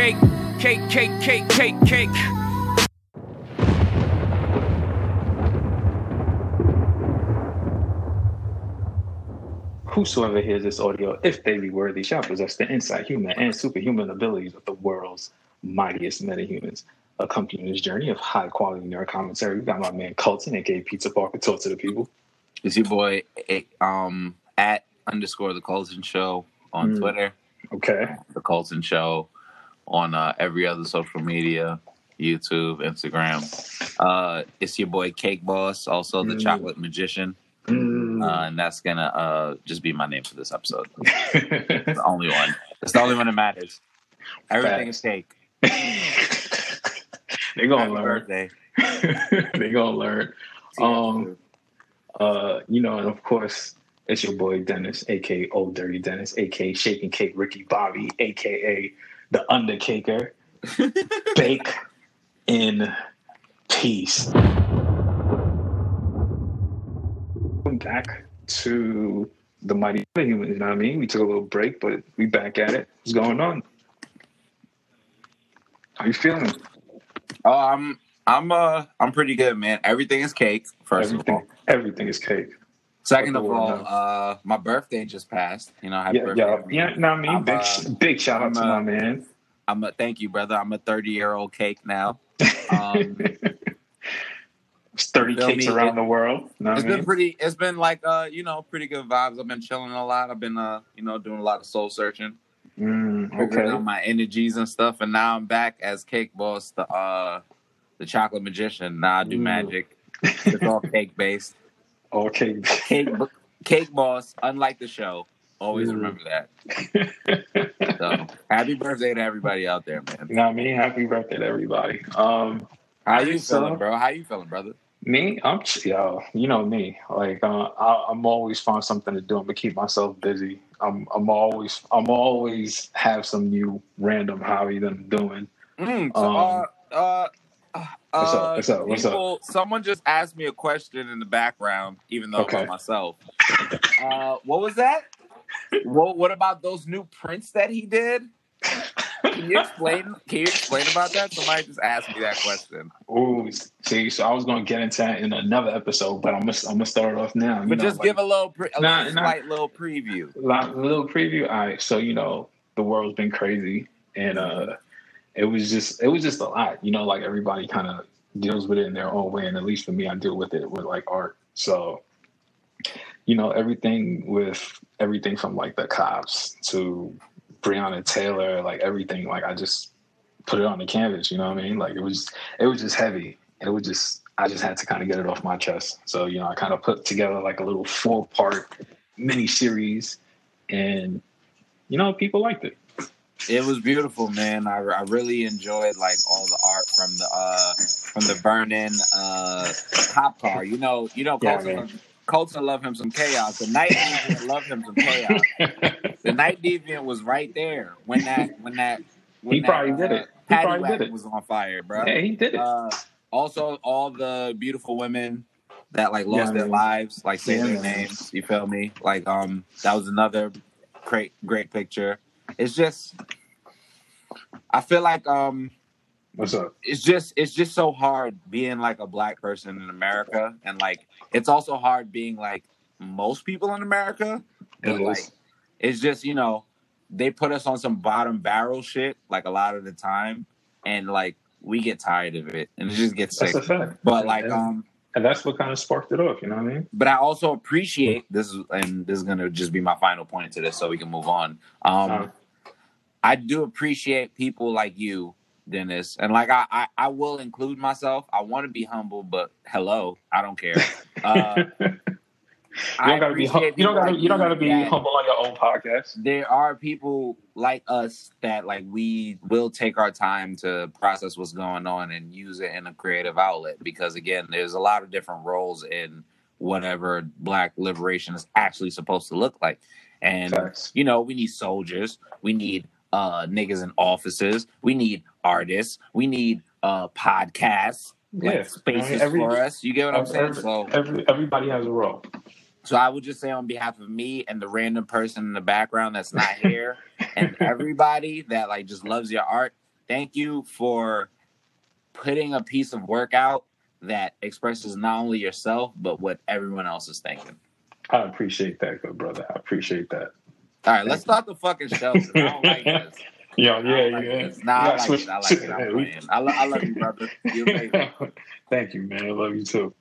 cake, cake, cake, cake, cake, cake. Whosoever hears this audio, if they be worthy, shall possess the insight, human, and superhuman abilities of the world's mightiest metahumans. Accompanying this journey of high quality nerd commentary, we got my man Colton, aka Pizza Parker, talk to the people. It's your boy um at underscore the Colton Show on Mm. Twitter, Okay. the Colton Show on uh, every other social media, YouTube, Instagram. Uh, it's your boy Cake Boss, also the Mm. Chocolate Magician, Mm. uh, and that's gonna uh, just be my name for this episode. It's the only one. It's the only one that matters. Everything is cake. They're gonna Happy learn. birthday. they gonna learn. Um, Uh, you know, and of course, it's your boy Dennis, aka Old Dirty Dennis, aka Shaking Cake Ricky Bobby, aka the Undercaker. Bake in peace. Welcome back to the Mighty Humans. You know what I mean? We took a little break, but we back at it. What's going on? How you feeling? Oh, I'm I'm uh I'm pretty good, man. Everything is cake. First of all. everything, everything is cake. Second of all, uh, my birthday just passed. You know, happy Yeah, birthday. yeah, yeah. No, I mean, I'm, big, uh, big shout out to my man. I'm a thank you, brother. I'm a 30 year old cake now. Um, It's Thirty cakes me? around the world. Know it's been mean? pretty. It's been like uh, you know, pretty good vibes. I've been chilling a lot. I've been uh, you know, doing a lot of soul searching, Mm, figuring out my energies and stuff. And now I'm back as Cake Boss, the uh, the chocolate magician. Now I do Ooh. magic. It's all cake based. Okay. Cake, cake boss. Unlike the show, always Ooh. remember that. So happy birthday to everybody out there, man. you know what I mean? Happy birthday to everybody. Um, How you So- feeling, bro? How you feeling, brother? me, I'm yo. You know me. Like uh, I, I'm always find something to do. I'm gonna keep myself busy. I'm I'm always I'm always have some new random hobby that I'm doing. Mm, so, Um, uh, uh, uh, what's up? What's up? What's up? people, Someone just asked me a question in the background, even though Okay. myself. Uh, what was that? what, what about those new prints that he did? Can you explain? Can you explain about that? Somebody just asked me that question. Ooh, see, so I was gonna get into that in another episode, but I'm gonna I'm gonna start it off now. But know, just like- give a little, pre- a Nah, little nah. slight little preview. Lot- little preview. All right, so you know the world's been crazy, and uh, it was just it was just a lot. You know, like everybody kind of deals with it in their own way, and at least for me, I deal with it with like art. So, you know, everything with everything from like the cops to Breonna Taylor, like everything, like I just put it on the canvas. You know what I mean? Like it was it was just heavy. It was just I just had to kind of get it off my chest. So you know, I kind of put together like a little four part mini series, and you know, people liked it. It was beautiful, man. I, I really enjoyed like all the art from the uh from the burning uh cop car. You know, you know, Yeah, Colton, man. Colton love him some chaos. The night deviant love him some chaos. The night deviant was right there when that when that when He that, probably did it. He Paddy probably did it. was on fire, bro. yeah, he did it. Uh, also, all the beautiful women that like lost Yeah, their man. lives, like say Yeah, their names. You feel me? Like um, that was another great great picture. It's just, I feel like um, What's up? it's just it's just so hard being like a black person in America, and like it's also hard being like most people in America. It like it's just you know they put us on some bottom barrel shit like a lot of the time, and like we get tired of it, and it just gets That's sick. a fact. But like and, um, and that's what kind of sparked it off. You know what I mean? but I also appreciate this, is, and this is gonna just be my final point to this, so we can move on. Um, Uh, I do appreciate people like you, Dennis, and like I, I, I will include myself. I want to be humble, but hello, I don't care. Uh, you don't gotta be. hum- You don't gotta. like You don't gotta be humble on your own podcast. there are people like us that like we will take our time to process what's going on and use it in a creative outlet because again there's a lot of different roles in whatever black liberation is actually supposed to look like and Facts. you know we need soldiers we need uh niggas in offices we need artists we need uh podcasts like Yeah. spaces Every- for us you get what i'm saying every- so Every, everybody has a role. so I would just say on behalf of me and the random person in the background that's not here, and everybody that like just loves your art, thank you for putting a piece of work out that expresses not only yourself but what everyone else is thinking. I appreciate that, good brother. I appreciate that. All right, let's start the fucking show. I don't like this. Yeah, I yeah, like yeah. this. Nah, I like switch- it. I like it. I'm yeah, we- playing. I, lo- I love you, brother. You amazing. Thank you, man. I love you too.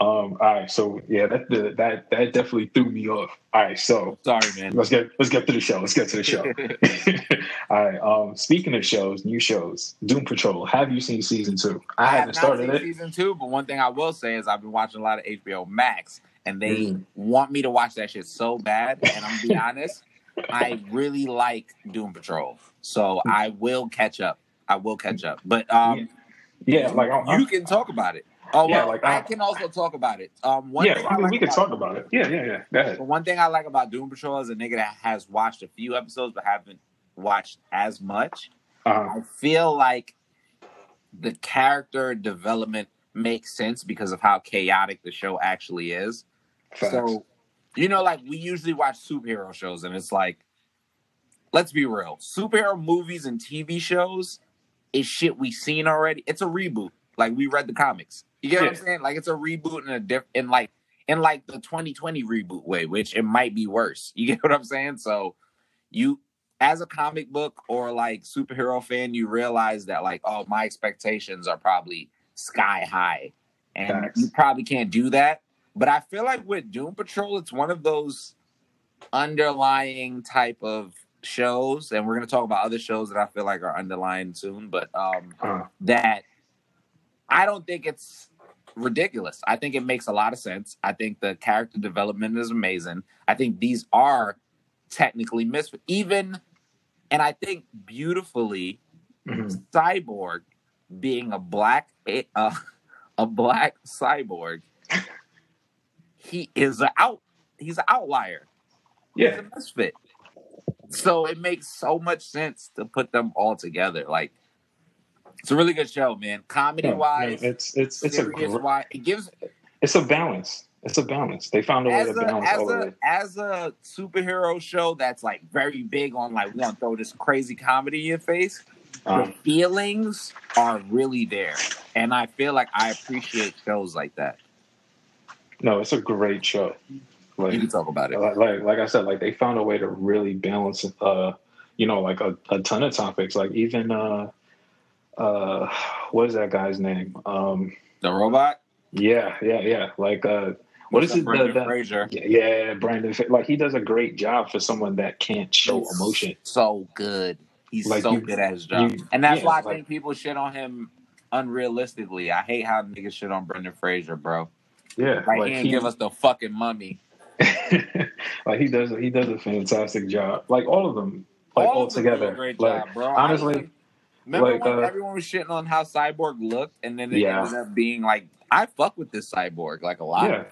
Um, all right, so yeah, that that that that definitely threw me off. All right, so Sorry, man. let's get let's get to the show. Let's get to the show. all right. Um, speaking of shows, new shows, Doom Patrol. Have you seen season two? I, have haven't not started seen it. season two, but one thing I will say is I've been watching a lot of HBO Max, and they Mhm. want me to watch that shit so bad. And I'm gonna be honest, I really like Doom Patrol, so I will catch up. I will catch up, but um, Yeah, like I'm, you can talk about it. Oh Yeah, well, like, I I- can also talk about it. Um, one yeah, thing I like we can about- talk about it. Yeah, yeah, yeah. Go ahead. But one thing I like about Doom Patrol is a nigga that has watched a few episodes but haven't watched as much. Uh, I feel like the character development makes sense because of how chaotic the show actually is. Facts. So, you know, like we usually watch superhero shows, and it's like, let's be real, superhero movies and TV shows is shit we've seen already. It's a reboot. Like we read the comics. You get what I'm saying? Like it's a reboot in a different, in like in like the 2020 reboot way, which it might be worse. You get what I'm saying? So you as a comic book or like superhero fan, you realize that like, oh, my expectations are probably sky high. And Facts. you probably can't do that. But I feel like with Doom Patrol, it's one of those underlying type of shows, and we're gonna talk about other shows that I feel like are underlying soon, but um Uh, that I don't think it's ridiculous. I think it makes a lot of sense. I think the character development is amazing. I think these are technically misfit. Even and I think beautifully mhm. cyborg being a black uh, a black cyborg he is an out he's an outlier. He's Yeah, a misfit. So it makes so much sense to put them all together. Like it's a really good show man. Comedy no, wise it's it's it's a wise it gives it's a balance. It's a balance. They found a way to balance as all a as a superhero show that's like very big on like we're gonna throw this crazy comedy in your face the Um, feelings are really there. And i feel like i appreciate shows like that no, it's a great show. Like you can talk about it like, like like I said, like they found a way to really balance uh you know like a, a ton of topics. Like even uh uh what is that guy's name? Um the robot yeah, yeah, yeah. Like uh what is it the, Brendan the, Fraser. yeah, yeah, Brandon like he does a great job for someone that can't show He's emotion. so good he's Like, so you- good at his job you- and that's yeah, why i like- think people shit on him unrealistically i hate how niggas shit on brendan fraser bro Yeah, like, like he give us the fucking mummy like he does he does a fantastic job. Like all of them, like all, of them do a together. great like job, bro. honestly, Honestly, remember like, when uh, everyone was shitting on how Cyborg looked, and then it Yeah. ended up being like, I fuck with this Cyborg like a lot. yeah.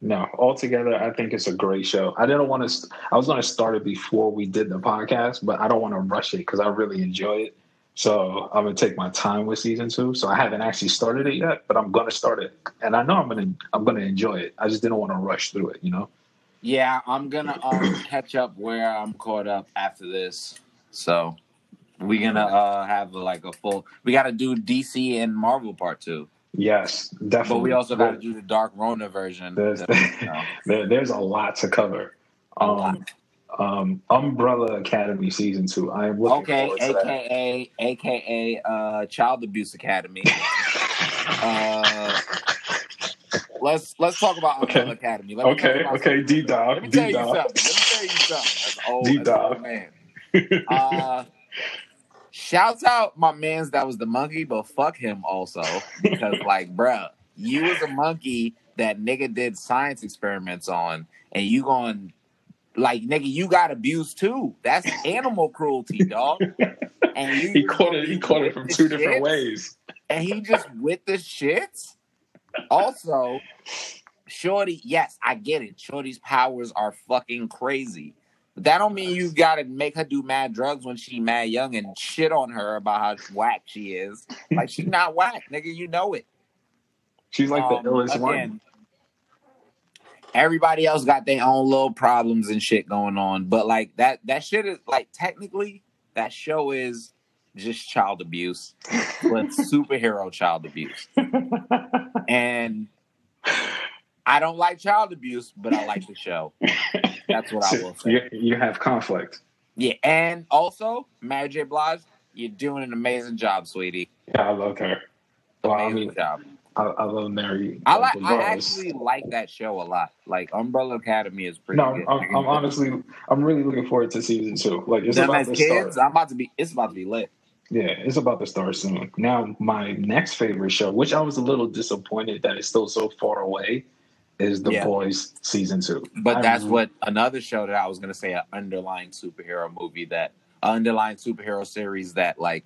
No, altogether, I think it's a great show. I didn't want to. I was going to start it before we did the podcast, but I don't want to rush it because I really enjoy it. So I'm gonna take my time with season two. So I haven't actually started it yet, but I'm gonna start it, and I know I'm gonna I'm gonna enjoy it. I just didn't want to rush through it, you know. Yeah, I'm gonna um catch up where I'm caught up after this. So we're gonna uh have like a full. We got to do DC and Marvel part two, Yes, definitely. but we also got to do the Dark Rona version. There's, You know, there, there's a lot to cover. a Um, lot. Um, Umbrella Academy season two. I am looking Okay, forward to that. aka aka uh Child Abuse Academy. Uh, let's let's talk about Okay. Umbrella Academy. Let Okay, okay. D dog, Let me tell you something. Let me tell you something. Old, D dog. man. Uh, shouts out my man's that was the monkey, but fuck him also because like, bruh, you was a monkey that nigga did science experiments on, and you going like nigga, you got abused too. That's animal cruelty, dog. And you he caught it. He caught it from two the different ways. and he just with the shits. Also, Shorty, yes, I get it. Shorty's powers are fucking crazy. But that don't mean you gotta make her do mad drugs when she mad young and shit on her about how whack she is. Like she's not whack, nigga. You know it. She's like Um, the illest one. Again, Everybody else got their own little problems and shit going on, but like that that shit is like technically that show is just child abuse, but superhero child abuse. And I don't like child abuse, but I like the show. That's what I will say. You, you have conflict. Yeah, and also Mary J. Blige, you're doing an amazing job, sweetie. Yeah, I love her. Well, I Amazing mean, job. I, I love Mary. I like. I actually like that show a lot. Like Umbrella Academy is pretty No, good. I'm, I'm honestly, I'm really looking forward to season two. Like it's Them about to kids, start. I'm about to be. It's about to be lit. Yeah, it's about to start soon. Now, my next favorite show, which I was a little disappointed that it's still so far away, is The Yeah. Boys season two. But I that's really- what another show that I was gonna say, an underlying superhero movie that underlying superhero series that like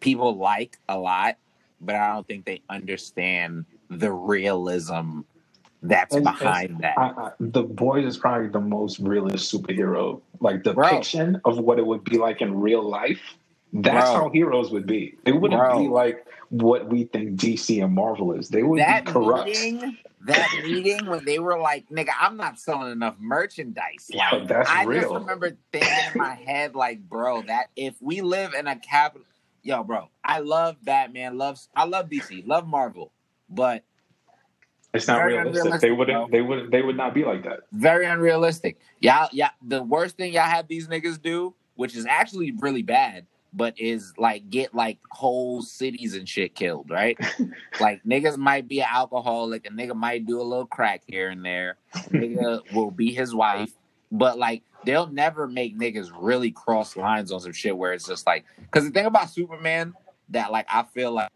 people like a lot, but I don't think they understand the realism that's It's- behind that. I, I, the Boys is probably the most realist superhero. Like the Bro. depiction of what it would be like in real life. That's Bro. how heroes would be. It wouldn't Bro. be like what we think DC and Marvel is. They would that be corrupt. meeting, that meeting when they were like, "Nigga, I'm not selling enough merchandise." Like, Yo, that's I just remember thinking in my head, like, bro, that if we live in a capital, yo, bro, I love Batman, loves, I love DC, love Marvel, but It's not realistic. They wouldn't. They would. They would not be like that. very unrealistic. Y'all, yeah, the worst thing y'all have these niggas do, which is actually really bad, but is like get like whole cities and shit killed, right? like niggas might be an alcoholic, a nigga might do a little crack here and there, nigga will be his wife, but like they'll never make niggas really cross lines on some shit where it's just like, because the thing about Superman that like I feel like.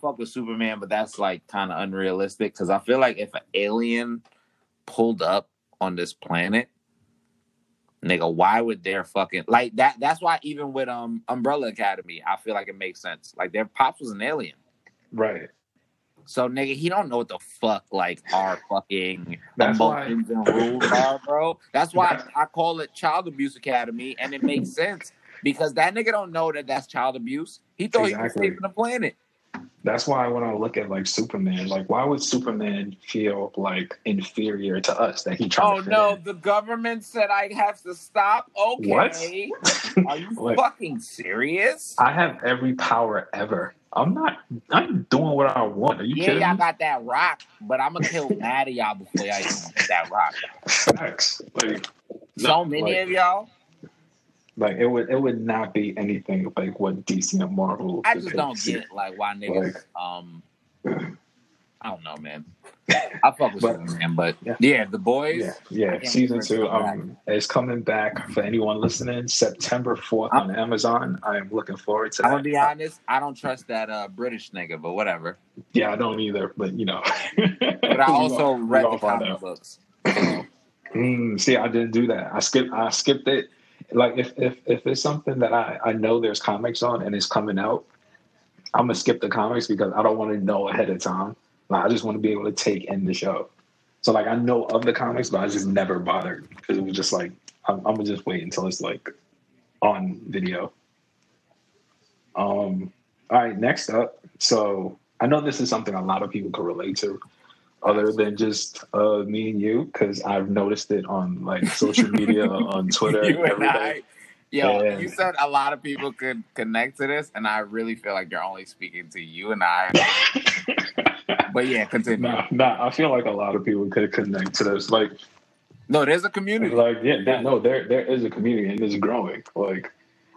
Fuck with Superman, but that's like kind of unrealistic because I feel like if an alien pulled up on this planet, nigga, why would their fucking like that? That's why even with um Umbrella Academy, I feel like it makes sense. Like their pops was an alien, Right. So nigga, he don't know what the fuck like our fucking That's why- and rules are, bro. That's why I call it Child Abuse Academy, and it makes sense because that nigga don't know that that's child abuse. He thought he was saving the planet. That's why when I look at like Superman, like why would Superman feel like inferior to us that he trying Oh no, in? the government said I have to stop. Okay, are you Like- fucking serious? I have every power ever. I'm not. I'm doing what I want. Are you Yeah, kidding y'all got that rock, but I'm gonna kill mad of y'all before y'all even get that rock. Facts. Like So no, many like, of y'all, like it would. It would not be anything like what DC and Marvel. I just don't depicts. get like why niggas. Um, I don't know, man. I fuck with But- Superman, but yeah. yeah, the boys. Yeah, yeah. Season wait for it to two um is coming back for anyone listening. September fourth on Amazon. I am looking forward to I'm that. gonna be honest. I don't trust that uh, British nigga, but whatever. Yeah, I don't either, but you know. But I also read the comic out. books. Mm, see, I didn't do that. I skipped. I skipped it. Like if if if it's something that I I know there's comics on and it's coming out, I'm gonna skip the comics because I don't want to know ahead of time. Like I just want to be able to take in the show. So like I know of the comics, but I just never bothered because it was just like I'm, I'm gonna just wait until it's like on video. Um. All right. Next up. So I know this is something a lot of people could relate to other than just uh, me and you because I've noticed it on like social media, on Twitter, you and everything. I. Yo, Yeah. you said a lot of people could connect to this, and I really feel like you're only speaking to you and I. But yeah, continue. nah, nah, I feel like a lot of people could connect to this. Like, No, there's a community. like yeah, there, no, there there is a community and it's growing. Like,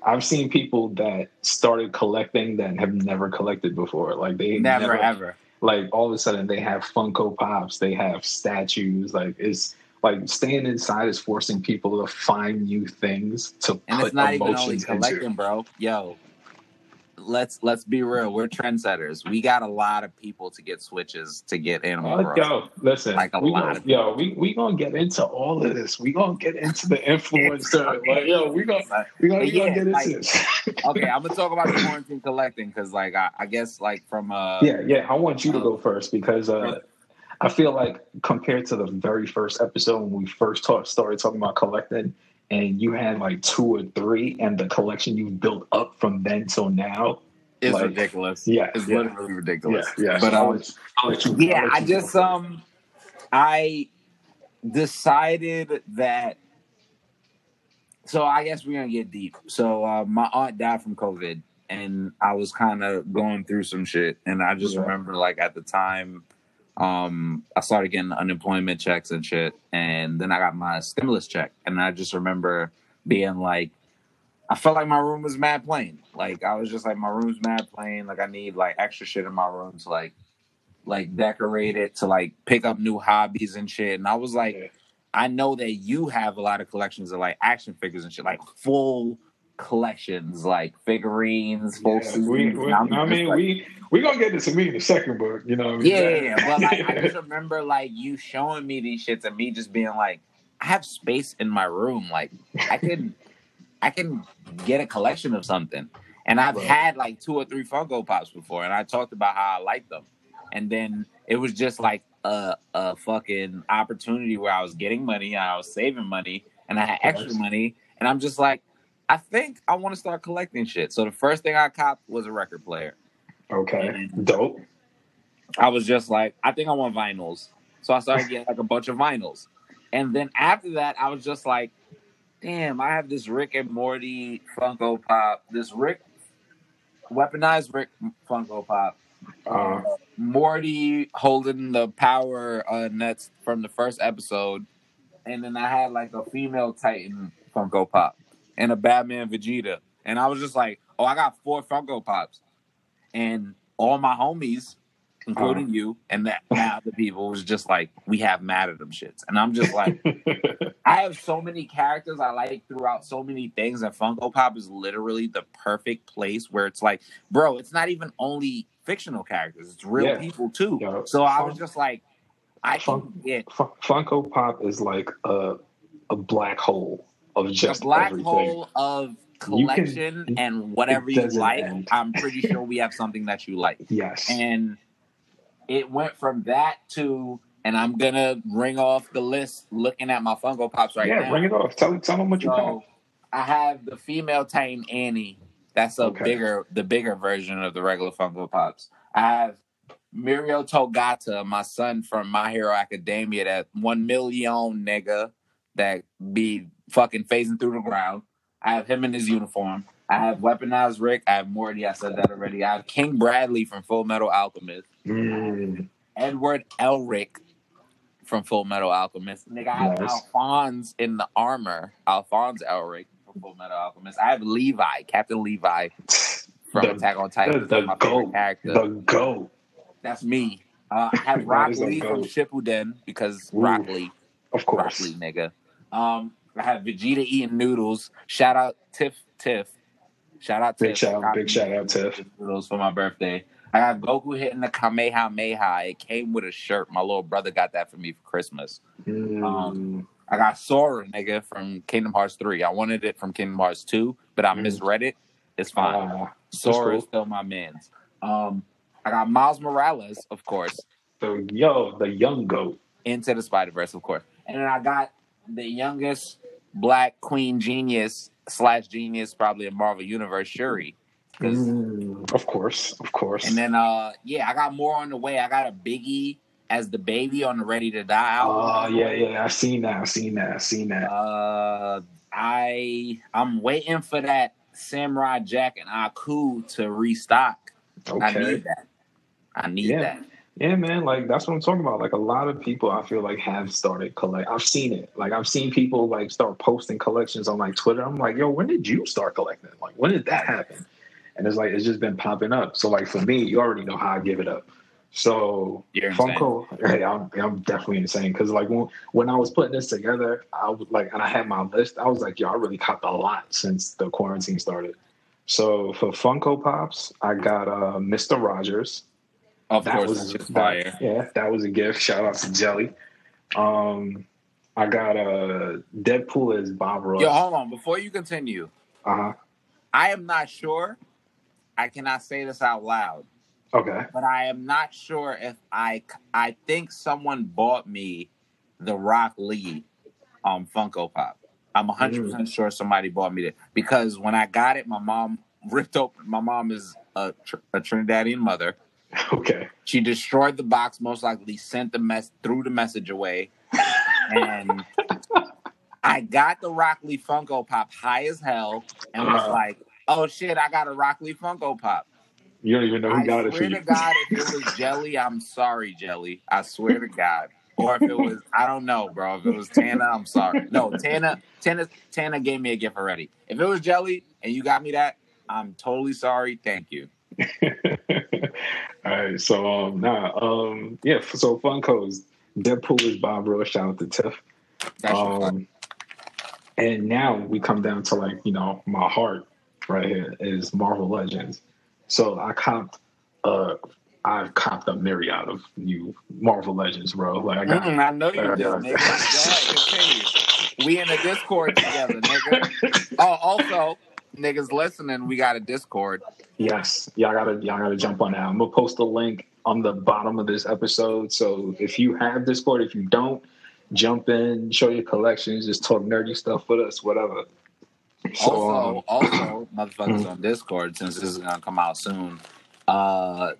I've seen people that started collecting that have never collected before. Like they Never ever. like all of a sudden they have Funko Pops, they have statues. Like it's like staying inside is forcing people to find new things to And put it's not even only emotions collecting, into. bro. Yo, let's let's be real. We're trendsetters. We got a lot of people to get switches to get Animal Oh, Crossing. yo, listen, Like a we lot gonna, of yo, we we gonna get into all of this. We gonna get into the influencer. like, yo, we gonna we gonna, we Yeah, gonna get into like- this. okay, I'm gonna talk about the quarantine collecting because, like, I, I guess, like, from uh, yeah, yeah. I want you to go first because uh, I feel like compared to the very first episode when we first talk, started talking about collecting, and you had like two or three, and the collection you built up from then till now. it's like- ridiculous. Yeah, it's yeah. literally ridiculous. yeah. But I'll um, let I'll let you- yeah, let you go just um, I decided that so I guess we're gonna get deep. So uh, my aunt died from COVID, and I was kind of going through some shit, and I just Yeah. remember like at the time, um, I started getting unemployment checks and shit, and then I got my stimulus check, and I just remember being like, I felt like my room was mad plain. Like I was just like my room's mad plain. Like I need like extra shit in my room to like like decorate it to like pick up new hobbies and shit. And I was like. I know that you have a lot of collections of like action figures and shit, like full collections, like figurines, full Yeah, we, we, I mean, like- we we gonna get this to me in a second, but you know, yeah, yeah, yeah. But like, I just remember like you showing me these shits and me just being like, I have space in my room. Like, I can, I can get a collection of something. And I've Right. had like two or three Funko Pops before, and I talked about how I like them. And then it was just like a a fucking opportunity where I was getting money, I was saving money, and I had extra money, and I'm just like, I think I want to start collecting shit. So the first thing I copped was a record player. okay, dope. I was just like, I think I want vinyls. So I started getting like a bunch of vinyls. And then after that, I was just like, damn, I have this Rick and Morty Funko Pop, this Rick, weaponized Rick Funko Pop, Uh, Morty holding the power uh, nuts from the first episode. And then I had like a female Titan Funko Pop and a Batman Vegeta. And I was just like, oh, I got four Funko Pops. And all my homies, including uh-huh. you and that now the people, was just like, we have mad at them shits. And I'm just like, I have so many characters I like throughout so many things, and Funko Pop is literally the perfect place where it's like, bro, it's not even only fictional characters; it's real Yeah. people too. Yo, so I was just like, I Fun- Funko Pop is like a a black hole of just black everything. hole of You can- collection and whatever you like. end. I'm pretty sure we have something that you like. Yes. and it went from that to and I'm gonna ring off the list looking at my Funko Pops right now. yeah, ring it off. Tell tell them what you got. So I have the female Titan Annie. That's a Okay. bigger the bigger version of the regular Funko Pops. I have Mirio Togata, my son from My Hero Academia, that one million nigga that be fucking phasing through the ground. I have him in his uniform. I have Weaponized Rick. I have Morty. I said that already. I have King Bradley from Full Metal Alchemist. Mm, Edward Elric from Full Metal Alchemist. Nigga, I have Nice. Alphonse in the armor. Alphonse Elric from Full Metal Alchemist. I have Levi, Captain Levi from The- Attack on Titan. the, That's my goat. character. The goat. That's me. Uh, I have Rock Lee from. Shippuden because Ooh, Rock Lee, Of Rock course. Lee, nigga. Um, I have Vegeta eating noodles. Shout out Tiff Tiff. Shout out Tiff. Big shout big shout out Tiff. noodles for my birthday. I got Goku hitting the Kamehameha. It came with a shirt. My little brother got that for me for Christmas. Mm, Um, I got Sora, nigga, from Kingdom Hearts 3. I wanted it from Kingdom Hearts 2, but I Mm. misread it. It's fine. ah, Sora is still my man's. Um, I got Miles Morales, of course, the yo, the young goat. into the Spider Verse, of course, and then I got the youngest Black Queen genius slash genius, probably in Marvel Universe, Shuri. 'Cause- Mm, of course, of course. And then, uh, yeah, I got more on the way. I got a Biggie as the baby on the Ready to Die album. Oh yeah, yeah. I've seen that. I've seen that. I've seen that. Uh, I I'm waiting for that Samurai Jack and Aku to restock. Okay. I need that. I need Yeah. that. Yeah, man. Like that's what I'm talking about. Like a lot of people, I feel like have started collect. I've seen it. Like I've seen people like start posting collections on like Twitter. I'm like, yo, when did you start collecting? Like when did that happen? And it's like it's just been popping up. So like for me, you already know how I give it up. So You're. Funko, hey, I'm, I'm definitely insane because like when when I was putting this together, I was like, and I had my list. I was like, yo, I really copped a lot since the quarantine started. So for Funko Pops, I got uh, Mr. Rogers. Of That course, was it's just that- yeah, that was a gift. Shout out to Jelly. Um, I got a uh, Deadpool as Bob Ross. Yo, hold on. Before you continue, uh-huh. I am not sure. I cannot say this out loud, Okay. but I am not sure if I. I think someone bought me the Rock Lee um Funko Pop. I'm 100 percent Mm. sure somebody bought me that because when I got it, my mom ripped open. My mom is a, Tr- a Trinidadian mother. Okay. She destroyed the box, most likely sent the mess threw the message away, and I got the Rock Lee Funko Pop high as hell and was Uh-huh. like, "Oh shit, I got a Rock Lee Funko Pop." You don't even know who I got it for swear to God, if it was Jelly, I'm sorry, Jelly. I swear to God. Or if it was, I don't know, bro. If it was Tana, I'm sorry. No, Tana, Tana, Tana gave me a gift already. If it was Jelly and you got me that, I'm totally sorry. Thank you. All right, so um, nah, um, yeah. So Funko's Deadpool is Bob Ross. Shout out to Tiff. That's. Um, and now we come down to like you know my heart right here is Marvel Legends. So I copped, uh, I've copped a myriad of new Marvel Legends, bro. Like I got. Mm, I know you Uh, yeah. nigga. We in a Discord together, nigga. Oh, also, niggas listening, we got a Discord. Yes, y'all gotta y'all gotta jump on that. I'm gonna post a link on the bottom of this episode. So if you have Discord, if you don't, jump in, show your collections, just talk nerdy stuff with us, whatever. So also, um, also, motherfuckers on Discord, since this is gonna come out soon, uh,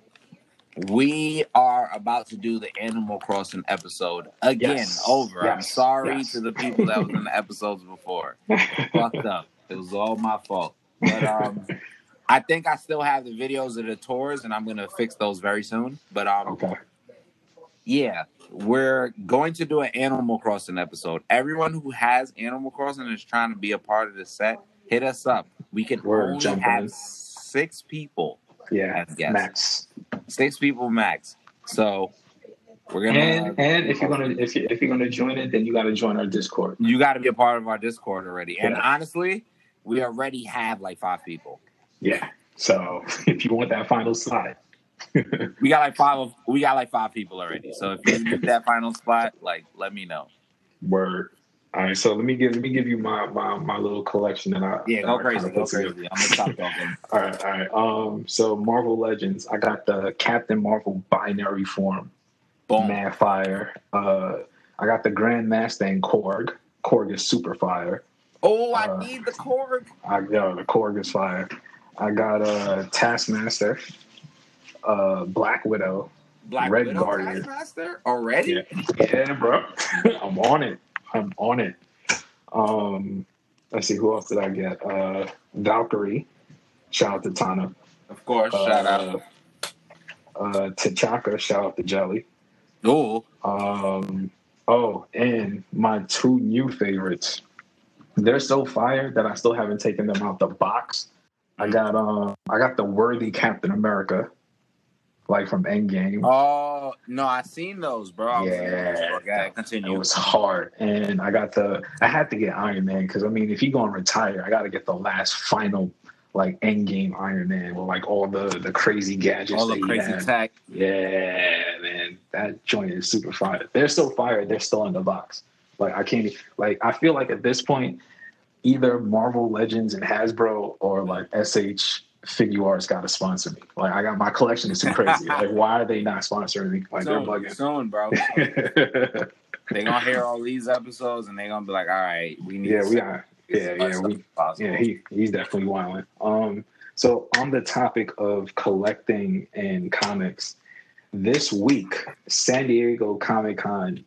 we are about to do the Animal Crossing episode again. Yes. Over. I'm sorry Yes. to the people that was in the episodes before. Fucked up. It was all my fault. But um, I think I still have the videos of the tours, and I'm gonna fix those very soon. But um, okay, yeah, we're going to do an Animal Crossing episode. Everyone who has Animal Crossing and is trying to be a part of the set, hit us up. We can Word, only jump have in. six people, yeah, Max. six people max. So we're gonna. And and if you're gonna if you if you're gonna join it, then you gotta join our Discord. you got to be a part of our Discord already. And honestly, we already have like five people. Yeah. So if you want that final slide, We got like five. Of, we got like five people already. So if you need that final spot, like let me know. word. All right, so let me give let me give you my my, my little collection that I Yeah, go I crazy, go together. I'm gonna stop. All right, all right. Um, so Marvel Legends, I got the Captain Marvel binary form, Boom. Mad Fire. Uh, I got the Grandmaster and Korg. Korg is super fire. Oh, I Uh, need the Korg. I yo, the Korg is fire. I got uh Taskmaster, uh Black Widow. Black Red Widow Guardian. Taskmaster already. Yeah, yeah, bro. I'm on it. I'm on it. Um, let's see who else did I get? Uh, Valkyrie. Shout out to Tana. Of course. Shout out. Uh, T'Chaka. Shout out to Jelly. Ooh. Um, oh, and my two new favorites. They're so fire that I still haven't taken them out the box. I got um, I got the worthy Captain America, like from Endgame. Oh no, I seen those, bro. I Yeah. Okay, It was hard, and I got the. I had to get Iron Man because I mean, if he gonna retire, I got to get the last final like Endgame Iron Man with like all the the crazy gadgets. All the crazy had. tech. Yeah, man, that joint is super fire. They're still fire. They're still in the box. Like I can't. Like I feel like at this point, either Marvel Legends and Hasbro or like SH Figuarts got to sponsor me. Like I got my collection is too crazy. like why are they not sponsoring me? Like soon, they're bugging. soon, bro. they gonna hear all these episodes and they're gonna be like, all right, we need. yeah, to we are. Yeah, yeah, we. Yeah, he he's definitely wilding. Um, so on the topic of collecting and comics, this week San Diego Comic Con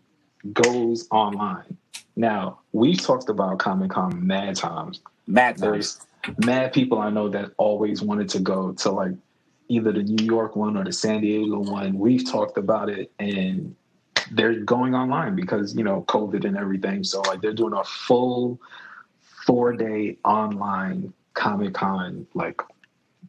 goes online. Now we've talked about Comic Con mad times. Mad times. There's mad people I know that always wanted to go to like either the New York one or the San Diego one. We've talked about it and they're going online because, you know, COVID and everything. So like they're doing a full four day online Comic Con, like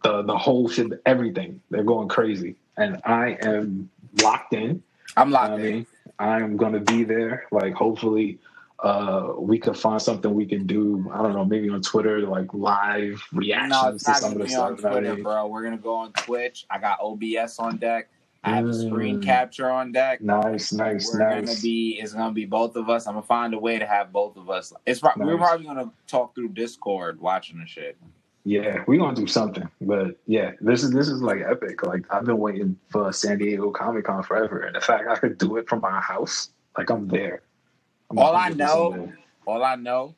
the the whole shit, everything. They're going crazy. And I am locked in. I'm I locked in. Mean, I'm gonna be there. Like, hopefully, uh, we could find something we can do. I don't know, maybe on Twitter, like live No, reactions it's to not some of gonna the be on stuff. you know what I Twitter, bro. We're gonna go on Twitch. I got OBS on deck. I have a screen Mm. capture on deck. Nice, nice, we're nice. gonna be it's gonna be both of us. I'm gonna find a way to have both of us. It's pro- we're probably gonna talk through Discord watching the shit. Yeah, we're gonna do something. But yeah, this is this is like epic. Like I've been waiting for San Diego Comic Con forever, and the fact I could do it from my house, like I'm there. I'm All I know- All I know,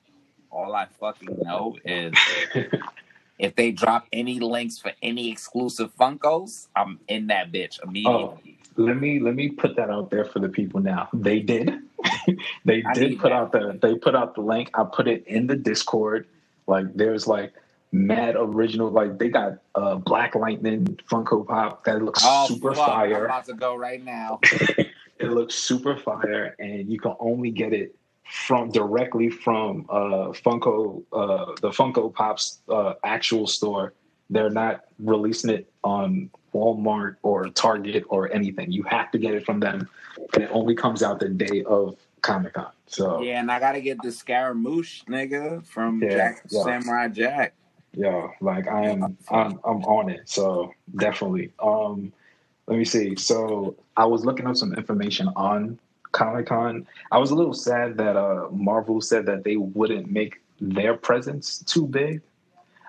all I fucking know is if they drop any links for any exclusive Funkos, I'm in that bitch immediately. Oh, let me let me put that out there for the people now. They did. they I did put that. out the they put out the link. I put it in the Discord. Like there's like mad original. Like they got uh Black Lightning Funko Pop that looks Oh, super fuck, I'm fire. about to go right now. It looks super fire, and you can only get it from directly from uh Funko uh the Funko Pop's uh actual store. They're not releasing it on Walmart or Target or anything. You have to get it from them, and it only comes out the day of Comic Con. So Yeah, and I gotta get the Scaramouche, nigga, from Yeah, Jack yeah. Samurai Jack. Yeah, like I am, I'm, I'm on it. So definitely. Um, let me see. So I was looking up some information on Comic Con. I was a little sad that uh, Marvel said that they wouldn't make their presence too big.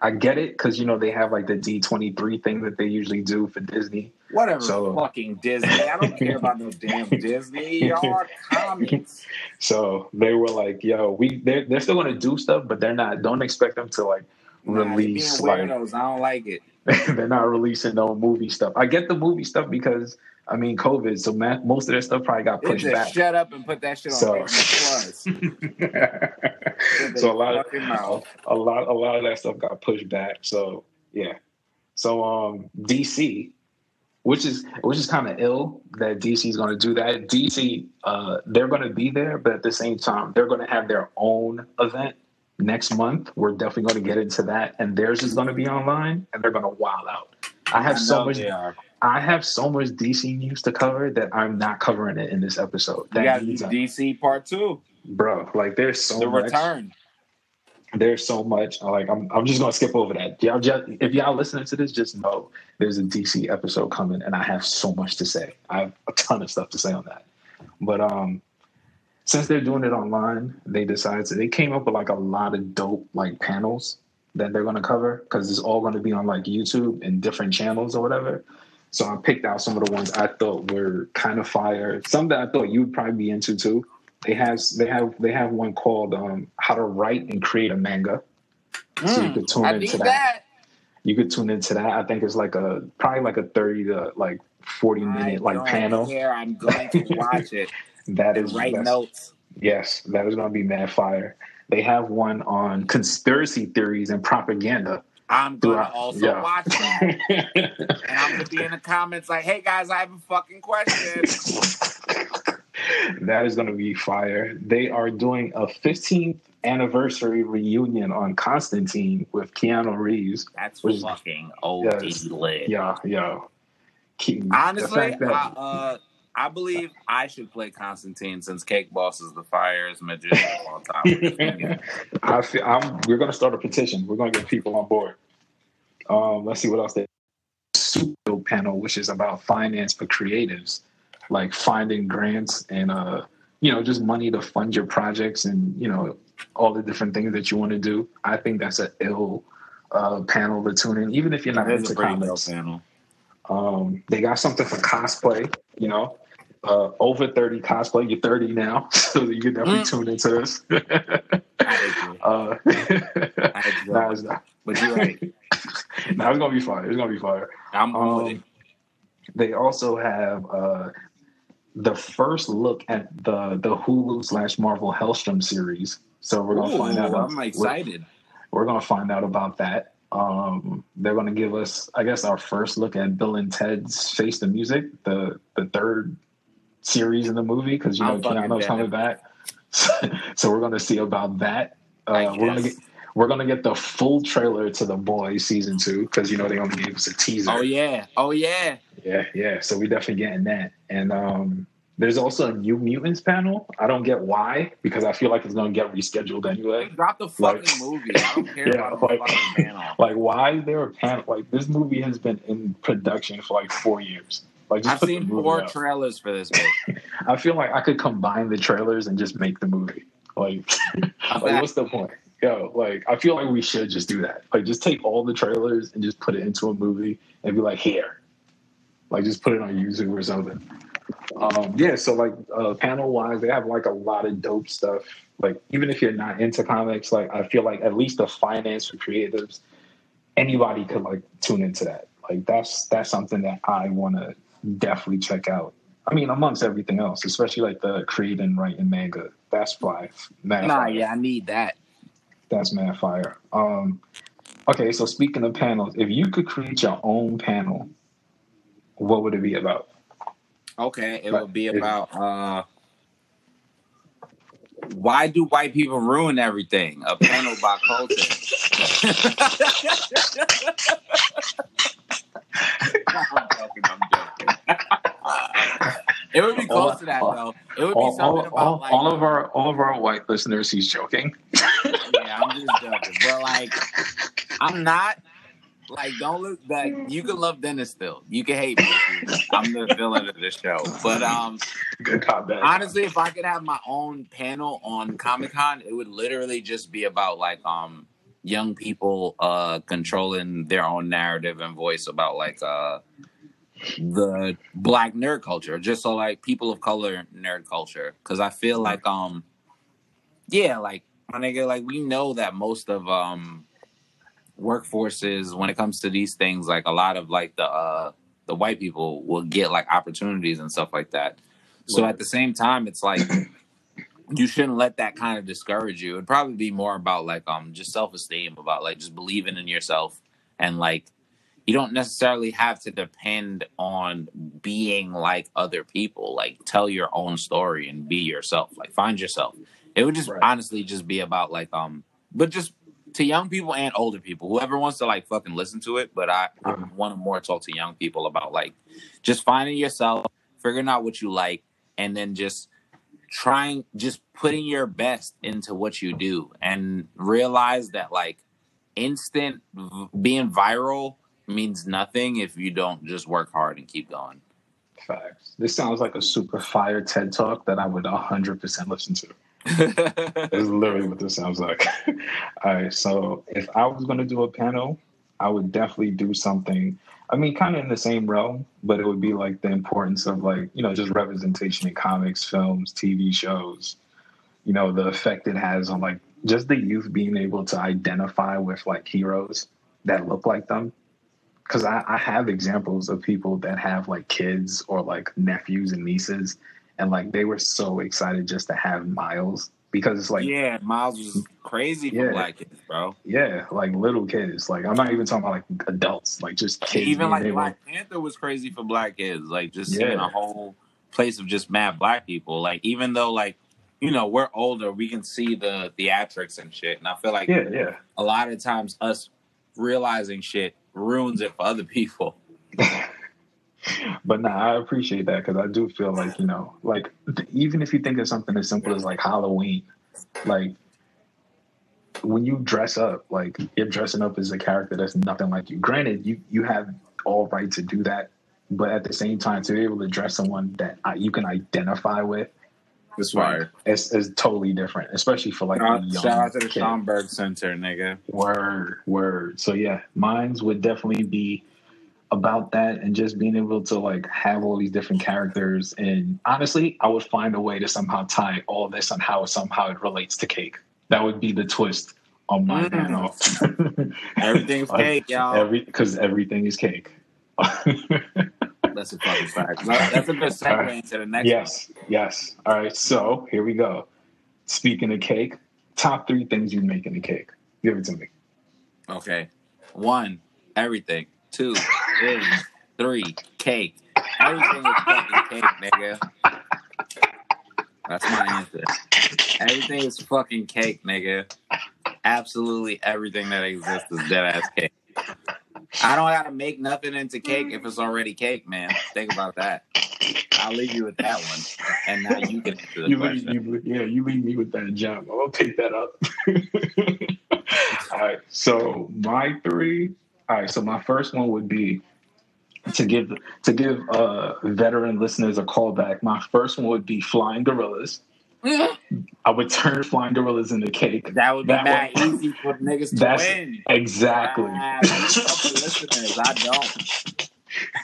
I get it because you know they have like the D twenty three thing that they usually do for Disney. Whatever, So- fucking Disney. I don't care about no damn Disney. Y'all are comics. So they were like, "Yo, we they're, they're still going to do stuff, but they're not. Don't expect them to like Nah, release like weirdos. I don't like it. they're not releasing no movie stuff. I get the movie stuff because I mean COVID, so ma- most of their stuff probably got pushed back. shut up and put that shit on So- Plus. so a lot of mouth. a lot a lot of that stuff got pushed back. So yeah. So um DC, which is which is kind of ill that DC is going to do that. DC, uh, they're going to be there, but at the same time, they're going to have their own event next month. We're definitely going to get into that, and theirs is going to be online, and they're going to wild out. I have so much i have so much DC news to cover that I'm not covering it in this episode. You That got I- DC Part Two, bro, like there's so The much. Return. There's so much. Like I'm, I'm just gonna skip over that. Y'all, just, if y'all listening to this, just know there's a DC episode coming, and I have so much to say. I have a ton of stuff to say on that. But um, since they're doing it online, they decided to. They came up with like a lot of dope like panels that they're gonna cover because it's all gonna be on like YouTube and different channels or whatever. So I picked out some of the ones I thought were kind of fire. Some that I thought you would probably be into too. They have they have they have one called um, "How to Write and Create a Manga." So you Mm, could tune I into that. that. You could tune into that. I think it's like a probably like a thirty to like forty minute I like panel. care. I'm going to watch it That is that's- notes. Yes, that is going to be mad fire. They have one on conspiracy theories and propaganda. I'm gonna also yeah. watch that, and I'm gonna be in the comments like, "Hey guys, I have a fucking question." that is going to be fire. They are doing a 15th anniversary reunion on Constantine with Keanu Reeves. That's Which- fucking old Yes. lit. Yeah, yeah. Honestly, that- I, uh, I believe I should play Constantine since Cake Boss is the fireest magician of all time. I feel I'm, we're going to start a petition. We're going to get people on board. Um, let's see what else they super dope panel, which is about finance for creatives, like finding grants and uh, you know, just money to fund your projects and you know all the different things that you want to do. I think that's an ill uh, panel to tune in, even if you're not into comics. panel. Um, they got something for cosplay, you know. Uh, over 30 cosplay, you're 30 now, so you can definitely Mm. tune into this. I agree. uh, I agree. nah, it's not. But you're right. Nah, it's gonna be fire. It's gonna be fire. I'm on with it. Um, they also have uh, the first look at the the Hulu slash Marvel Helstrom series. So we're gonna find out. I'm excited. We're, we're gonna find out about that. Um, they're gonna give us, I guess, our first look at Bill and Ted's Face the Music, the the third series in the movie, because you know Keanu's coming back. so we're gonna see about that. Uh, we're gonna get we're gonna get the full trailer to the Boys season two because you know they only gave us a teaser. Oh yeah. Oh yeah. Yeah, yeah. So we're definitely getting that. And um there's also a New Mutants panel. I don't get why, because I feel like it's gonna get rescheduled anyway. Drop the fucking Like- movie. I don't care Yeah, about the like- fucking panel. Like, why is there a panel? Like, this movie has been in production for like four years. Like, I've seen four out. trailers for this. I feel like I could combine the trailers and just make the movie. Like, like what's the point? Yo, like, I feel like we should just do that. Like, just take all the trailers and just put it into a movie and be like, here. Like, just put it on YouTube or something. Um, yeah, so like uh, panel wise, they have like a lot of dope stuff. Like, even if you're not into comics, like, I feel like at least the finance for creatives, anybody could like tune into that. Like, that's that's something that I want to definitely check out. I mean, amongst everything else, especially like the creating and writing manga. That's fly. Mad Nah, fire. yeah, I need that. That's mad fire. Um, okay, so speaking of panels, if you could create your own panel, what would it be about? Okay, it But would be about uh why do white people ruin everything? A panel by culture. I'm joking, I'm joking. It would be close to that though. It would be All, something about all, like all of our all of our white listeners, he's joking. yeah, I'm just joking. But like I'm not like don't look like you can love Dennis still. You can hate me. I'm the villain of the show. But um Good cop, honestly, if I could have my own panel on Comic Con, it would literally just be about like um young people uh controlling their own narrative and voice about like uh the black nerd culture, just so like people of color nerd culture. Cause I feel like um yeah, like my nigga, like we know that most of um workforces when it comes to these things, like a lot of like the uh the white people will get like opportunities and stuff like that. So at the same time, it's like you shouldn't let that kind of discourage you. It'd probably be more about like um just self esteem, about like just believing in yourself and like you don't necessarily have to depend on being like other people. Like tell your own story and be yourself. Like find yourself. It would just Right. honestly just be about like um but just to young people and older people, whoever wants to like fucking listen to it. But I, Mhm. want to more talk to young people about like just finding yourself, figuring out what you like, and then just trying, just putting your best into what you do, and realize that like instant v- being viral means nothing if you don't just work hard and keep going. Facts. This sounds like a super fire TED talk that I would 100% listen to. It's literally what this sounds like. All right, so if I was going to do a panel, I would definitely do something. I mean, kind of in the same realm, but it would be like the importance of like you know just representation in comics, films, TV shows. You know, the effect it has on like just the youth being able to identify with like heroes that look like them. Because I, I have examples of people that have like kids or like nephews and nieces, and like they were so excited just to have Miles because it's like yeah, Miles was crazy for Yeah. black kids, bro. Yeah, like little kids. Like I'm not even talking about like adults, like just kids. Even like Black Panther was crazy for black kids. Like just seeing a whole place of just mad black people. Like even though like you know we're older, we can see the theatrics and shit. And I feel like Yeah, yeah. a lot of times us realizing shit ruins it for other people. But nah, I appreciate that because I do feel like you know, like even if you think of something as simple as like Halloween, like when you dress up, like you're dressing up as a character that's nothing like you. Granted, you you have all right to do that, but at the same time, to be able to dress someone that you can identify with, It's like, it's, it's totally different, especially for like Shout young shout out to the kid. Schomburg Center, nigga. Word, word. So yeah, mines would definitely be about that and just being able to like have all these different characters. And honestly, I would find a way to somehow tie all this on how somehow it relates to cake. That would be the twist on my Mm. panel. Everything's cake, y'all. Every because everything is cake. That's a fucking fact. That's a good segue into the next yes, yes. All right, so here we go. Speaking of cake, top three things you make in a cake. Give it to me. Okay. One, everything. Two, is. Three, cake. Everything is fucking cake, nigga. That's my answer. Everything is fucking cake, nigga. Absolutely everything that exists is dead ass cake. I don't gotta make nothing into cake if it's already cake, man. Think about that. I'll leave you with that one. And now you can answer the you leave, question. you, yeah, you leave me with that gem. I'll pick that up. all right. So my three. All right. So my first one would be to give to give uh, veteran listeners a callback. My first one would be flying gorillas. I would turn flying gorillas into cake. That would be That mad one- easy for niggas to That's win. exactly. Ah, listeners, I don't.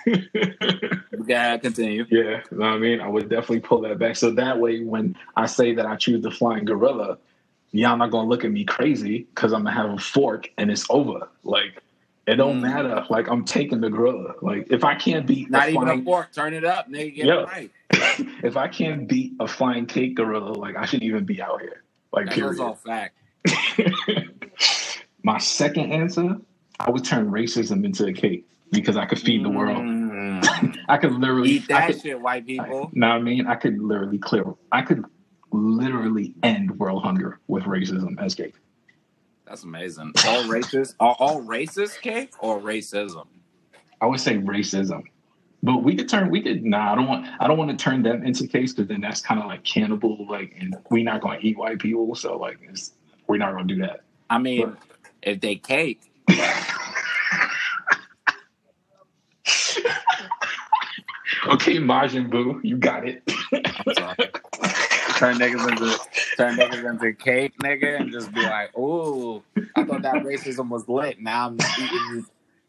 Go ahead, continue. Yeah, you know what I mean? I would definitely pull that back. So that way, when I say that I choose the flying gorilla, y'all not gonna look at me crazy because I'm gonna have a fork and it's over. Like, It don't Mm. matter. Like I'm taking the gorilla. Like if I can't beat Not a even a fork. Turn it up, nigga. Get Yeah. it right. if I can't beat a flying cake gorilla, like I shouldn't even be out here. Like That period. all fact. My second answer, I would turn racism into a cake because I could feed the world. Mm. I could literally Eat that could, shit, white people. Know what I mean? I could literally clear. I could literally end world hunger with racism as cake. That's amazing. All racist? Are all racist cake or racism? I would say racism, but we could turn. We could. Nah, I don't want. I don't want to turn them into cakes because then that's kind of like cannibal. Like, and we're not going to eat white people. So like, it's, we're not going to do that. I mean, if they cake, Okay, Majin Buu, you got it. Turn niggas into turn niggas into cake, nigga, and just be like, "Ooh, I thought that racism was lit. Now I'm eating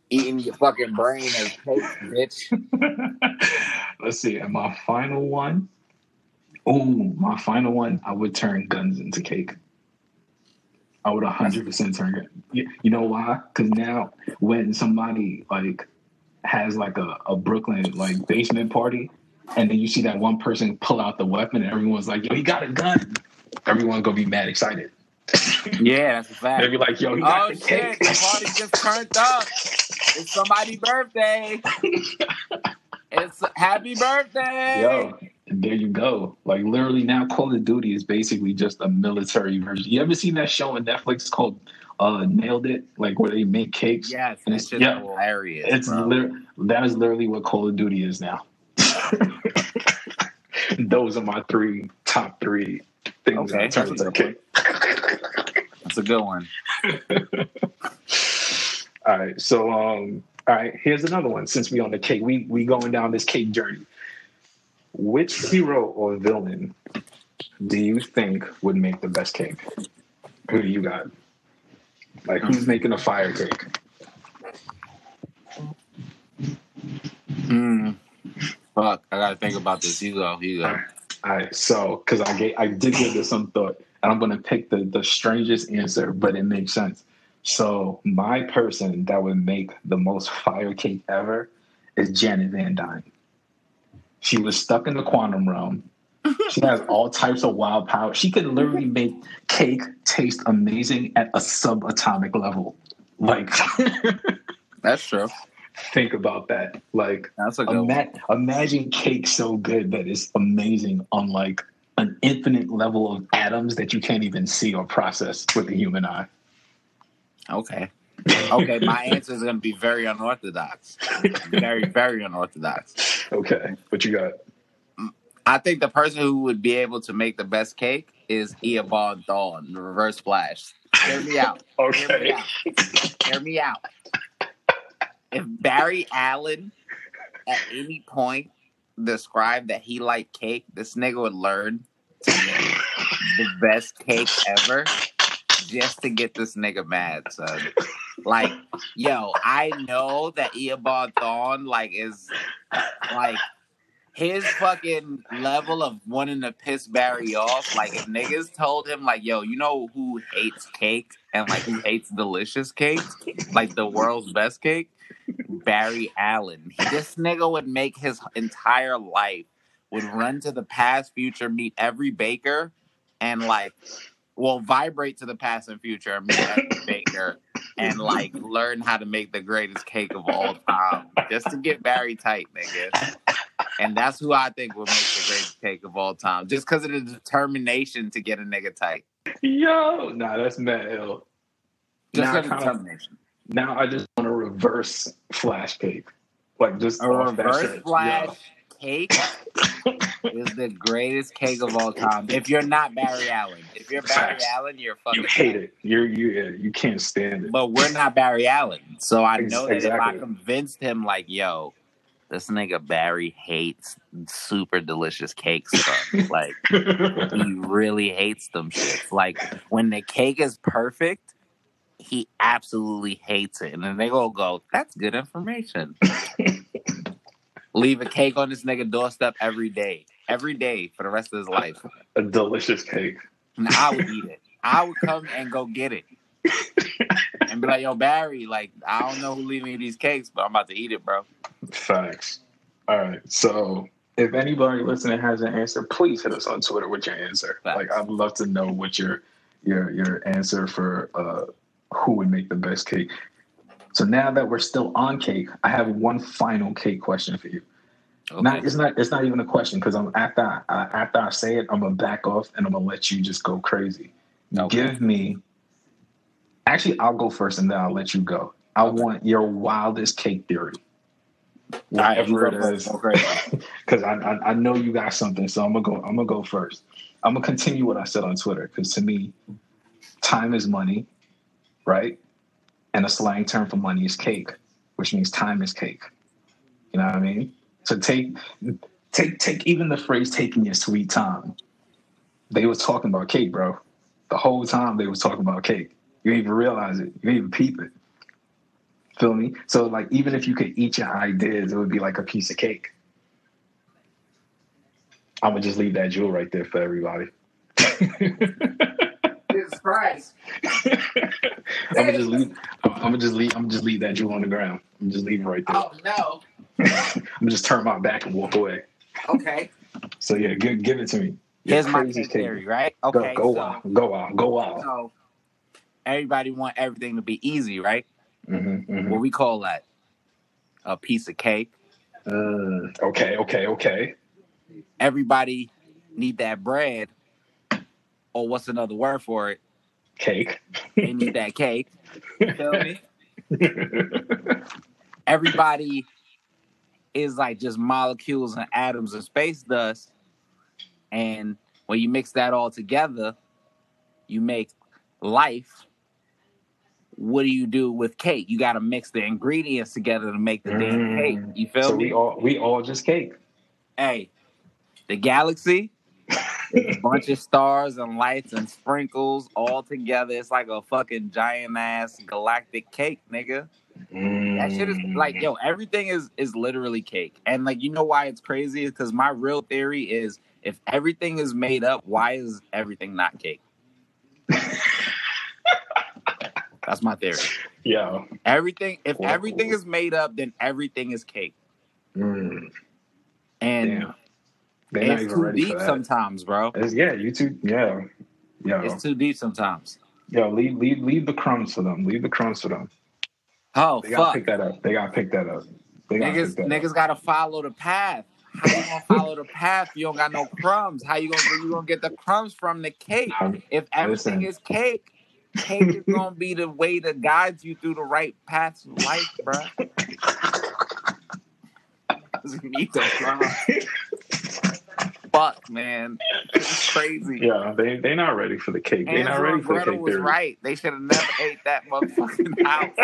eating your fucking brain as cake, bitch." Let's see. And my final one. Oh, my final one. I would turn guns into cake. I would 100% turn it. You you know why? Because now when somebody like has like a, a Brooklyn like basement party, and then you see that one person pull out the weapon, and everyone's like, "Yo, he got a gun." Everyone's gonna be mad excited. Yeah, that's a fact. They'll be like, "Yo, he got Oh the shit, cake." the party just turned up. It's somebody's birthday. It's happy birthday. Yo, there you go. Like literally now Call of Duty is basically just a military version. You ever seen that show on Netflix called uh Nailed It? Like where they make cakes? Yes, And it's- shit's yeah. hilarious. It's bro. lit- that is literally what Call of Duty is now. Those are my three top three things Okay, in that's a of good. That's a good one. All right, so um, all right, here's another one. Since we on the cake, we we going down this cake journey. Which hero or villain do you think would make the best cake? Who do you got? Like who's making a fire cake? Hmm. Fuck, I gotta think about this. You go, you go. All right, so because I gave, I did give this some thought, and I'm gonna pick the the strangest answer, but it makes sense. So my person that would make the most fire cake ever is Janet Van Dyne. She was stuck in the quantum realm. She has all types of wild power. She could literally make cake taste amazing at a subatomic level. Like, That's true. Think about that. Like, That's a good. Ima- imagine cake so good that it's amazing on like an infinite level of atoms that you can't even see or process with the human eye. Okay. Okay, my answer is gonna be very unorthodox. Very, very unorthodox. Okay, what you got? Mm, I think the person who would be able to make the best cake is Eobard the reverse flash. Hear me out. Hear me Okay, out. Hear me out. If Barry Allen at any point described that he liked cake, this nigga would learn to make the best cake ever just to get this nigga mad, son. Like, yo, I know that Eobard Thawne like is like his fucking level of wanting to piss Barry off. Like, if niggas told him, like, yo, you know who hates cake and like who hates delicious cake, like the world's best cake? Barry Allen. This nigga would make his entire life would run to the past, future, meet every baker, and like, well, vibrate to the past and future, meet every baker, and like learn how to make the greatest cake of all time, just to get Barry tight, nigga. And that's who I think will make the greatest cake of all time, just because of the determination to get a nigga tight. yo, nah, that's mad ill. Just Now, for I kinda- determination. now I just want a reverse flash cake, like just A reverse shit. flash cake is the greatest cake of all time. If you're not Barry Allen, if you're Barry. Allen, you're fucking. you hate it. You're you yeah, you can't stand it. But we're not Barry Allen, so I know that if I convinced him, like, yo, this nigga Barry hates super delicious cakes, bro. like he really hates them shits. Like when the cake is perfect, he absolutely hates it, and then they go, "Go, that's good information." Leave a cake on this nigga doorstep every day, every day for the rest of his life. a delicious cake. And I would eat it. I would come and go get it. and be like, "Yo, Barry, like I don't know who leaving me these cakes, but I'm about to eat it, bro." Facts. All right. So if anybody listening has an answer, please hit us on Twitter with your answer. Facts. Like I'd love to know what your your your answer for uh who would make the best cake. So now that we're still on cake, I have one final cake question for you. Okay. Not it's not it's not even a question because I'm after I, uh, after I say it, I'm gonna back off and I'm gonna let you just go crazy. Okay. Give me. Actually, I'll go first and then I'll let you go. I want your wildest cake theory. All right, you Whatever it is, because I, I I know you got something, so I'm gonna go. I'm gonna go first. I'm gonna continue what I said on Twitter because to me, time is money, right? And a slang term for money is cake, which means time is cake. You know what I mean? So take take take even the phrase "taking your sweet time." They was talking about cake, bro. The whole time they was talking about cake. You didn't even realize it. You didn't even peep it. Feel me? So like even if you could eat your ideas, it would be like a piece of cake. I'm gonna just leave that jewel right there for everybody. Jesus Christ. I'm gonna just leave. I'm gonna just leave. I'm gonna just leave that jewel on the ground. I'm just leaving right there. Oh no. I'm gonna just turn my back and walk away. Okay. So yeah, give, give it to me. Your Here's my theory, right? Okay. Go, go so, out. Go out. Go out. so everybody want everything to be easy, right? Mm-hmm, What we call that? A piece of cake. Mm, okay. Okay. Okay. Everybody need that bread. Or what's another word for it? Cake. They need that cake. You feel me? Everybody is like just molecules and atoms and space dust. And when you mix that all together, you make life. What do you do with cake? You got to mix the ingredients together to make the damn Mm. cake. You feel so me? we all we all just cake. hey, the galaxy, a bunch of stars and lights and sprinkles all together. It's like a fucking giant ass galactic cake, nigga. That shit is Mm. like, yo, everything is is literally cake. And like, you know why it's crazy? Is because my real theory is if everything is made up, why is everything not cake? That's my theory. Yeah. Everything, if everything is made up, then everything is cake. Mm. And Damn. They're not it's even too ready deep for that. sometimes, bro. It's- yeah, you too. Yeah. Yeah. It's too deep sometimes. Yo, leave leave leave the crumbs for them. Leave the crumbs for them. Oh They gotta fuck. pick that up. They gotta pick that up. They gotta Niggas, pick that niggas up. gotta follow the path. How you gonna follow the path? You don't got no crumbs. How you gonna you gonna get the crumbs from the cake? If everything Listen. is cake, cake is gonna be the way that guides you through the right paths of life, bro. Need the crumbs. Fuck, man, it's crazy. yeah, they they not ready for the cake. They not ready for the cake was theory. right. They should have never ate that motherfucking house.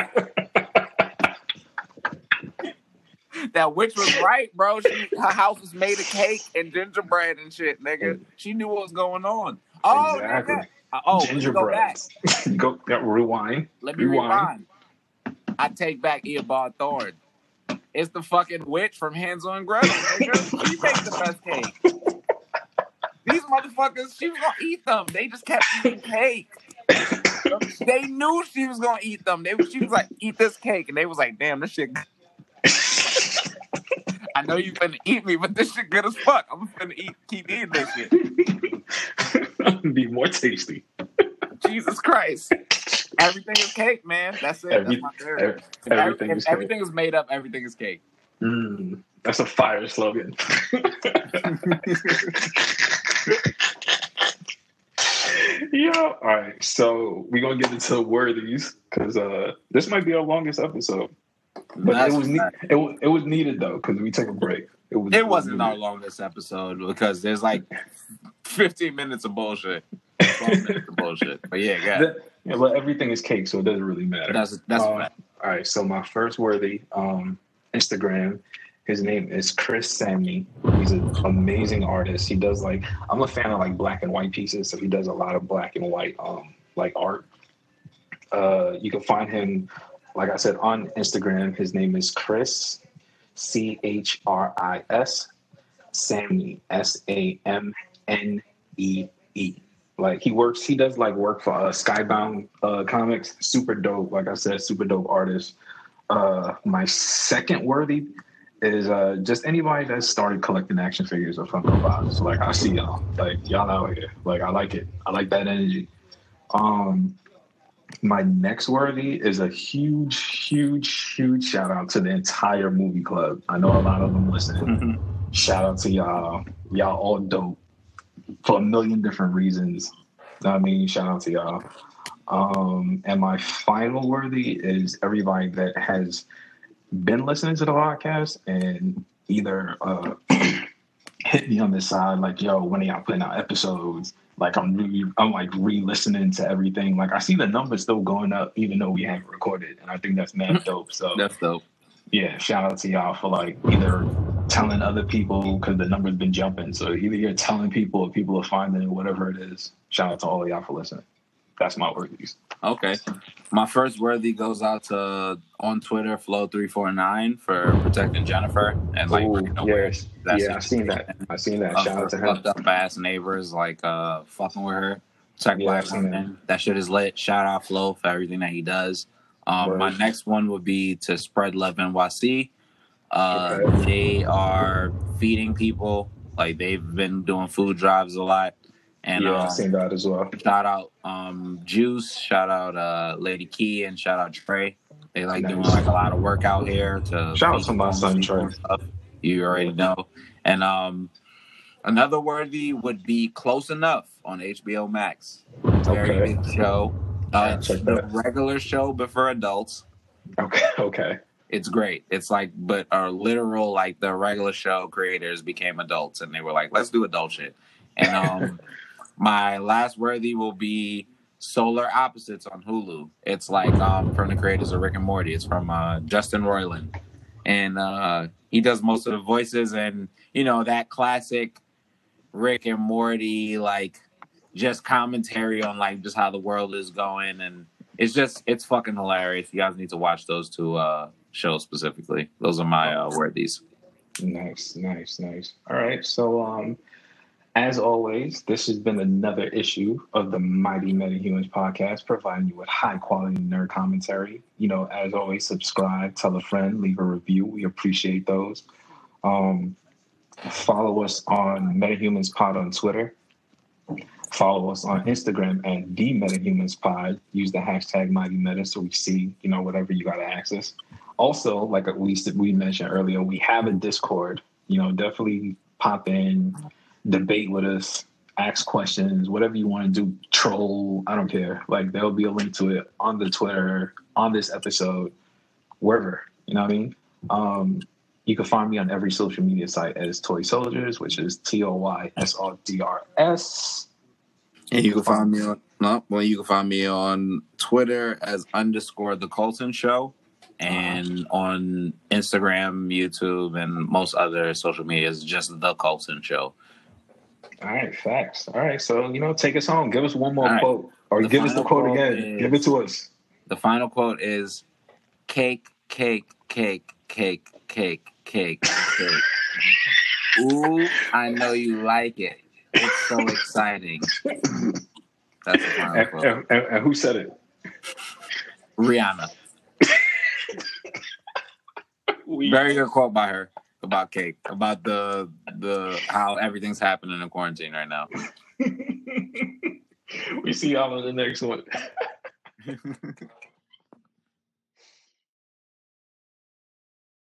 that witch was right, bro. She, her house was made of cake and gingerbread and shit, nigga. She knew what was going on. Oh, exactly. nigga. Uh, Oh, let me go back. Gingerbread. Go yeah, rewind. Let me Rewind. rewind. I take back Eobard Thawne. It's the fucking witch from Hansel and Gretel, nigga. She makes the best cake. These motherfuckers, she was gonna eat them. They just kept eating cake. they knew she was gonna eat them. They she was like, eat this cake, and they was like, damn, this shit. I know you finna eat me, but this shit good as fuck. I'm finna eat, keep eating this shit. Be more tasty. Jesus Christ. Everything is cake, man. That's it. Every- That's my theory. everything if is everything is made up, everything is cake. Mm, that's a fire slogan. yeah. All right. So we're gonna get into worthies because uh, this might be our longest episode. But That's it was ne- it, it was needed though because we took a break. It was It wasn't needed. our longest episode because there's like 15 minutes of bullshit. 12 minutes of bullshit. But yeah, yeah. But everything is cake, so it doesn't really matter. That's that's fact. All right, so my first worthy um, Instagram, his name is Chris Samnee. He's an amazing artist. He does like I'm a fan of like black and white pieces, so he does a lot of black and white um, like art. Uh, you can find him, like I said, on Instagram. His name is Chris C H R I S Samnee S A M N E E. Like he works, he does like work for uh, Skybound uh, Comics. Super dope. Like I said, super dope artist. Uh, my second worthy is uh, just anybody that started collecting action figures or Funko Pops. Like I see y'all, like y'all out here. Like I like it. I like that energy. Um, my next worthy is a huge, huge, huge shout out to the entire movie club. I know a lot of them listening. shout out to y'all. Y'all all dope for a million different reasons. I mean, shout out to y'all. Um, and my final worthy is everybody that has been listening to the podcast and either uh, hit me on the side like, "Yo, when are y'all putting out episodes?" Like I'm really, I'm like re-listening to everything. Like I see the numbers still going up, even though we haven't recorded, and I think that's mad dope. So That's dope. yeah, shout out to y'all for like either telling other people because the number's been jumping. So either you're telling people or people are finding it, whatever it is. Shout out to all of y'all for listening. That's my worthies. Okay. My first worthy goes out to on Twitter, Flow349 for protecting Jennifer and like Ooh, bringing awareness yes. to yeah, I've seen that. I've seen that. of Shout her out to fucked him. up ass neighbors like uh fucking with her. Protect Yeah, black I've that. That shit is lit. Shout out Flo for everything that he does. Um, my next one would be to spread love NYC. Uh, Okay. They are feeding people. Like they've been doing food drives a lot. And yeah, um, I seen that as well. shout out um, Juice, shout out uh, Lady Key, and shout out Trey. They like doing like a lot of work out here to Shout out to my son, Trey. stuff. You already know. And um, another worthy would be Close Enough on HBO Max. Very Okay. good show. Uh, it's the regular show, but for adults. Okay, okay. It's great. It's like, but our literal like the regular show creators became adults, and they were like, "Let's do adult shit." And um, my last worthy will be Solar Opposites on Hulu. It's like um from the creators of Rick and Morty. It's from uh, Justin Roiland, and uh, he does most of the voices, and you know that classic Rick and Morty like just commentary on like just how the world is going, and it's just it's fucking hilarious. You guys need to watch those two uh shows specifically. Those are my uh worthies. Nice, nice, nice. All right. So, um, as always, this has been another issue of the Mighty Metahumans podcast, providing you with high quality nerd commentary. You know, as always, subscribe, tell a friend, leave a review. We appreciate those. Um, follow us on Metahumans Pod on Twitter. Follow us on Instagram at the Metahumans Pod. Use the hashtag Mighty Meta so we see, you know, whatever you got to access. Also, like we we mentioned earlier, we have a Discord. You know, definitely pop in, debate with us, ask questions, whatever you want to do. Troll, I don't care. Like there'll be a link to it on the Twitter, on this episode, wherever. You know what I mean? Um, you can find me on every social media site as Toy Soldiers, which is T O Y S O D R S. And you can find me on no, well, you can find me on Twitter as underscore the Colton Show, and on Instagram, YouTube, and most other social medias, just the Colton Show. All right, facts. All right, so you know, take us home. Give us one more right. quote, or The give us the quote quote again. is- Give it to us. The final quote is cake, cake, cake, cake, cake, cake, cake. Ooh, I know you like it. It's so exciting. That's the final quote. and- and- and who said it? Rihanna. Very good quote by her about cake, about the the how everything's happening in quarantine right now. we see y'all on the next one.